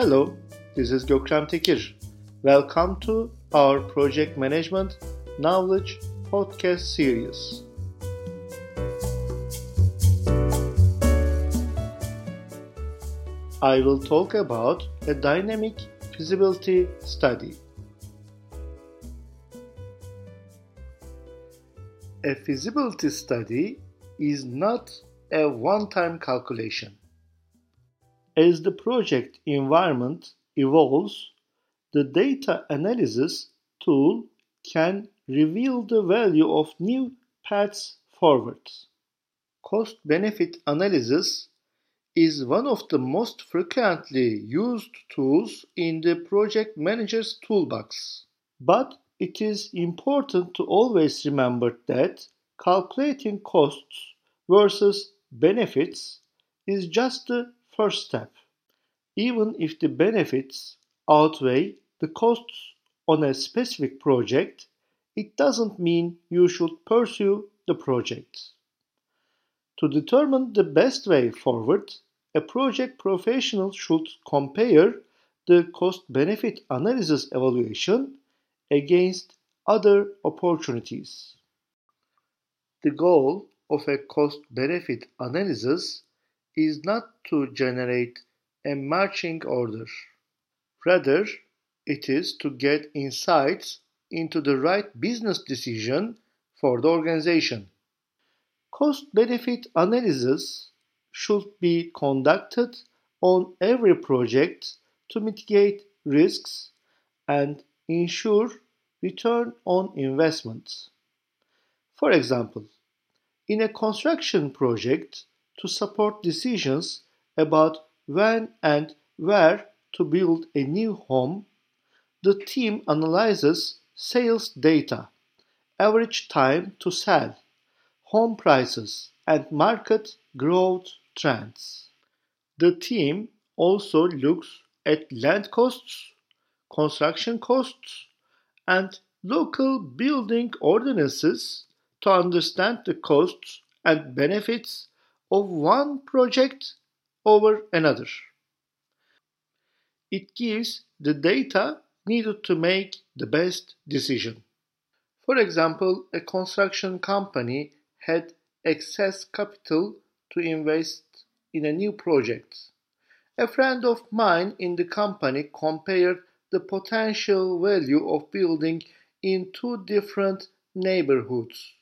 Hello, this is Gökram Tekir. Welcome to our Project Management Knowledge podcast series. I will talk about a dynamic feasibility study. A feasibility study is not a one time calculation. As the project environment evolves, the data analysis tool can reveal the value of new paths forward. Cost benefit analysis is one of the most frequently used tools in the project manager's toolbox. But it is important to always remember that calculating costs versus benefits is just the first step. Even if the benefits outweigh the costs on a specific project, it doesn't mean you should pursue the project. To determine the best way forward, a project professional should compare the cost benefit analysis evaluation against other opportunities. The goal of a cost benefit analysis is not to generate a marching order. Rather, it is to get insights into the right business decision for the organization. Cost benefit analysis should be conducted on every project to mitigate risks and ensure return on investment. For example, in a construction project to support decisions about when and where to build a new home, the team analyzes sales data, average time to sell, home prices, and market growth trends. The team also looks at land costs, construction costs, and local building ordinances to understand the costs and benefits of one project over another. It gives the data needed to make the best decision. For example, a construction company had excess capital to invest in a new project. A friend of mine in the company compared the potential value of building in two different neighborhoods.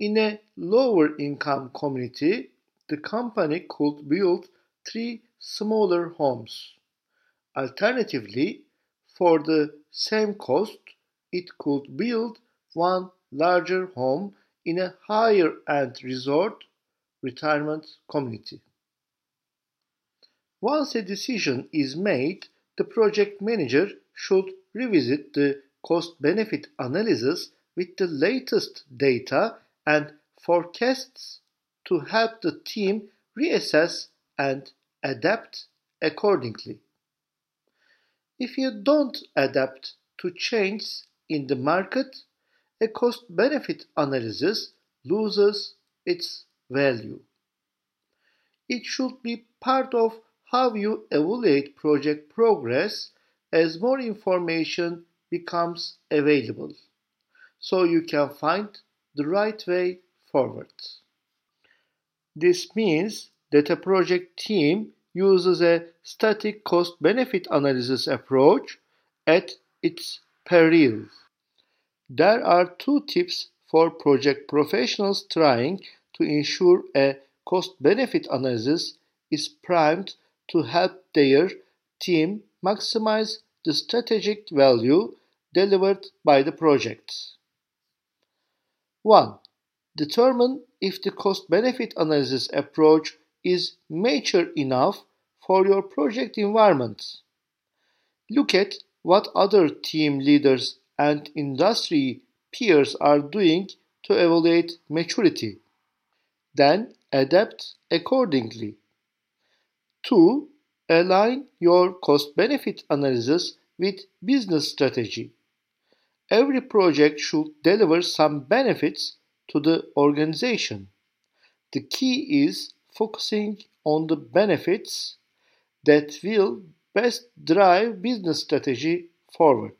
In a lower income community, the company could build three smaller homes. Alternatively, for the same cost, it could build one larger home in a higher end resort retirement community. Once a decision is made, the project manager should revisit the cost benefit analysis with the latest data and forecasts to help the team reassess and adapt accordingly. If you don't adapt to changes in the market, a cost benefit analysis loses its value. It should be part of how you evaluate project progress as more information becomes available so you can find the right way forward. This means that a project team uses a static cost benefit analysis approach at its peril. There are two tips for project professionals trying to ensure a cost benefit analysis is primed to help their team maximize the strategic value delivered by the project. 1. Determine if the cost benefit analysis approach is mature enough for your project environment. Look at what other team leaders and industry peers are doing to evaluate maturity. Then adapt accordingly. 2. Align your cost benefit analysis with business strategy. Every project should deliver some benefits to the organization. The key is focusing on the benefits that will best drive business strategy forward.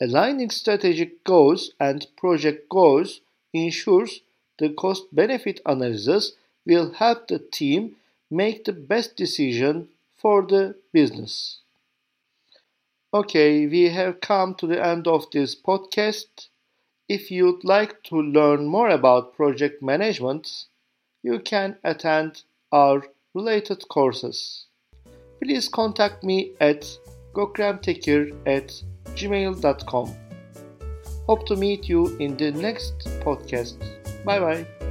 Aligning strategic goals and project goals ensures the cost benefit analysis will help the team make the best decision for the business. Okay, we have come to the end of this podcast. If you'd like to learn more about project management, you can attend our related courses. Please contact me at gokramtekir at gmail.com. Hope to meet you in the next podcast. Bye bye.